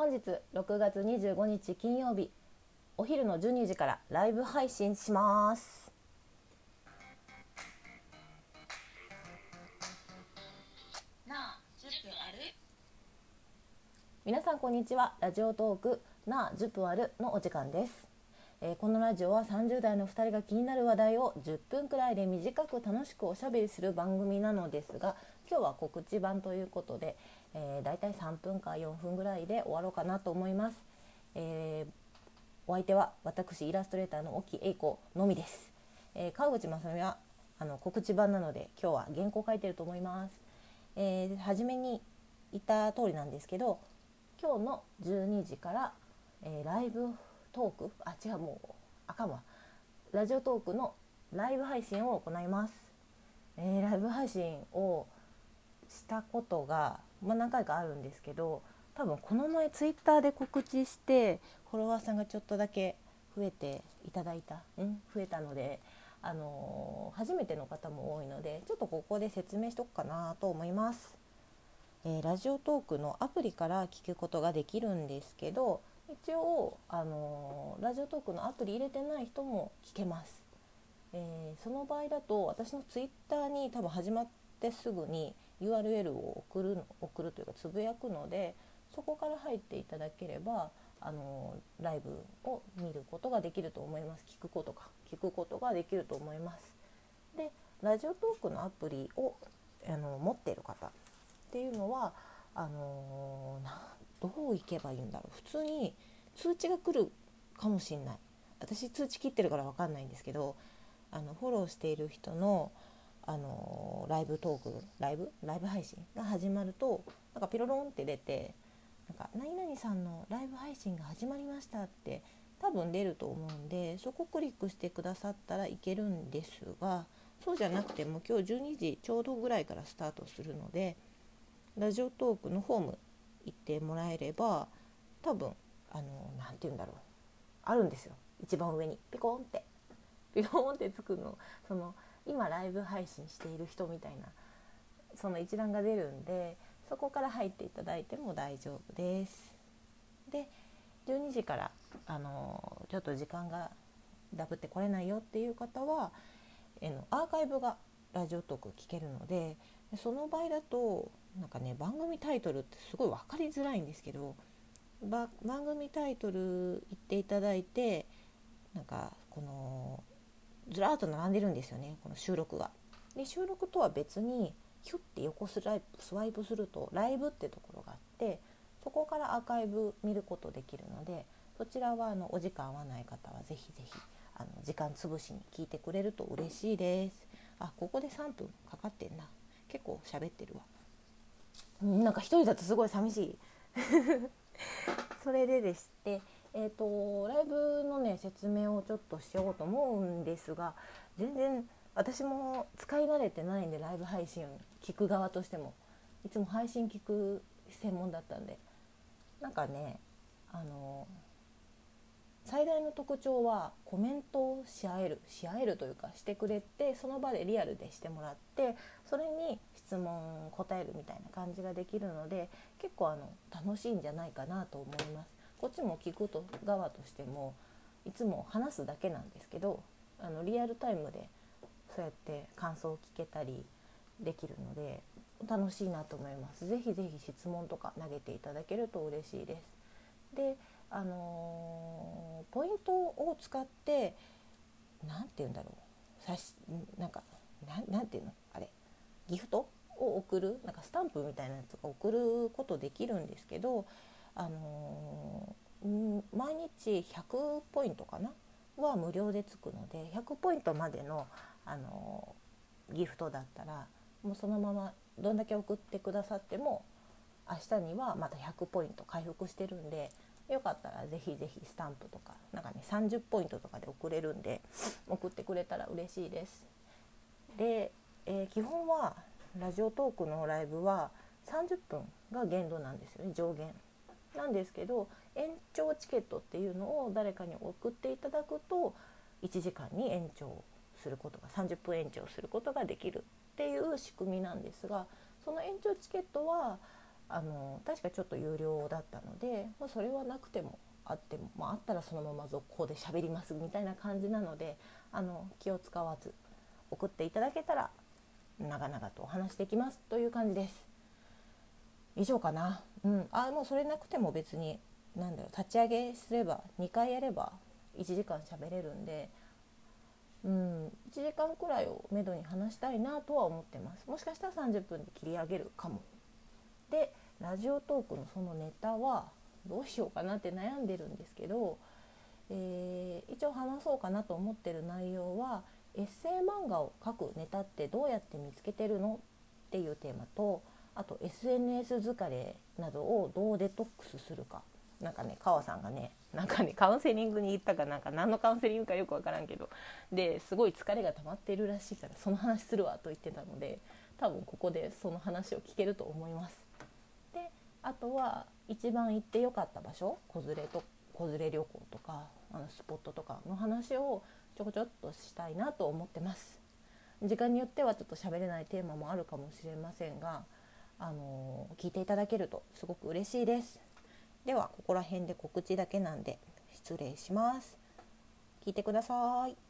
本日6月25日金曜日。お昼の12時からライブ配信します。なあ10分ある？皆さんこんにちは。ラジオトークなあ10分あるのお時間です、えーこのラジオは30代の2人が気になる話題を10分くらいで短く楽しくおしゃべりする番組なのですが今日は告知版ということで、えー、だいたい3分か4分ぐらいで終わろうかなと思います、えーお相手は私イラストレーターの沖英子のみです、えー川口まさみはあの告知版なので今日は原稿書いてると思います、えー初めに言った通りなんですけど今日の12時から、えーライブトーク？あ違うもうあかんわ。ラジオトークのライブ配信を行います、えーライブ配信をしたことが、まあ、何回かあるんですけど多分この前ツイッターで告知してフォロワーさんがちょっとだけ増えていただいた、うん、増えたので、あのー初めての方も多いのでちょっとここで説明しとくかなと思います。えーラジオトークのアプリから聞くことができるんですけど一応、あのーラジオトークのアプリ入れてない人も聞けます、えーその場合だと私のツイッターに多分始まってすぐに URL を送る送るというかつぶやくのでそこから入っていただければ、あのライブを見ることができると思います。聞くことか聞くことができると思います。でラジオトークのアプリをあの持っている方っていうのはあのなどういけばいいんだろう。普通に通知が来るかもしんない。私通知切ってるから分かんないんですけどあのフォローしている人の、あのライブトークライブライブ配信が始まるとなんかピロロンって出てなんか何々さんのライブ配信が始まりましたって多分出ると思うんでそこクリックしてくださったらいけるんですがそうじゃなくても今日12時ちょうどぐらいからスタートするのでラジオトークのホーム行ってもらえれば多分あのなんて言うんだろうあるんですよ。一番上に。ピコンって。ピコンってつくの。その今ライブ配信している人みたいなその一覧が出るんでそこから入っていただいても大丈夫です。で12時からあのちょっと時間がダブってこれないよっていう方はえのアーカイブがラジオトーク聞けるのでその場合だとなんかね番組タイトルってすごい分かりづらいんですけど番組タイトル言っていただいてなんかこのずらーっと並んでるんですよねこの収録が。で収録とは別にヒュッて横スライプスワイプするとライブってところがあってそこからアーカイブ見ることできるのでそちらはあのお時間合わない方はぜひぜひあの時間つぶしに聞いてくれると嬉しいです。あここで3分かかってんな結構喋ってるわ。んなんか一人だとすごい寂しい。それででして、えー、とライブのね説明をちょっとしようと思うんですが全然私も使い慣れてないんでライブ配信聞く側としてもいつも配信聞く専門だったんでなんかねあの最大の特徴はコメントをし合えるし合えるというかしてくれてその場でリアルでしてもらってそれに質問答えるみたいな感じができるので結構あの楽しいんじゃないかなと思います。こっちも聞くと側としてもいつも話すだけなんですけどあのリアルタイムでそうやって感想を聞けたりできるので楽しいなと思います。ぜひぜひ質問とか投げていただけると嬉しいです。で、あのーポイントを使ってなんて言うんだろうさしなんかなんなんていうの？あれギフトを送る？なんかスタンプみたいなやつが送ることできるんですけど、あのー毎日100ポイントかな？は無料でつくので100ポイントまでの、あのーギフトだったらもうそのままどんだけ送ってくださっても明日にはまた100ポイント回復してるんでよかったらぜひぜひスタンプとかなんかね30ポイントとかで送れるんで送ってくれたら嬉しいです。で、えー基本はラジオトークのライブは30分が限度なんですよね上限。なんですけど延長チケットっていうのを誰かに送っていただくと1時間に延長することが30分延長することができるっていう仕組みなんですがその延長チケットはあの確かちょっと有料だったので、まあ、それはなくてもあっても、まあ、あったらそのまま続行で喋りますみたいな感じなのであの気を使わず送っていただけたら長々とお話していきますという感じです。以上かな、うん、あもうそれなくても別に何だろう立ち上げすれば2回やれば1時間喋れるんで、うん、1時間くらいをめどに話したいなとは思ってます。もしかしたら30分で切り上げるかも。でラジオトークのそのネタはどうしようかなって悩んでるんですけど、えー、一応話そうかなと思ってる内容はエッセイ漫画を書くネタってどうやって見つけてるのっていうテーマとあと SNS 疲れなどをどうデトックスするかなんかね川さんがねなんかねカウンセリングに行ったかなんか何のカウンセリングかよく分からんけどですごい疲れが溜まってるらしいからその話するわと言ってたので多分ここでその話を聞けると思います。であとは一番行ってよかった場所子連れと子連れ旅行とかあのスポットとかの話をちょこちょっとしたいなと思ってます。時間によってはちょっと喋れないテーマもあるかもしれませんが、あの聞いていただけるとすごく嬉しいです。ではここら辺で告知だけなんで失礼します。聞いてください。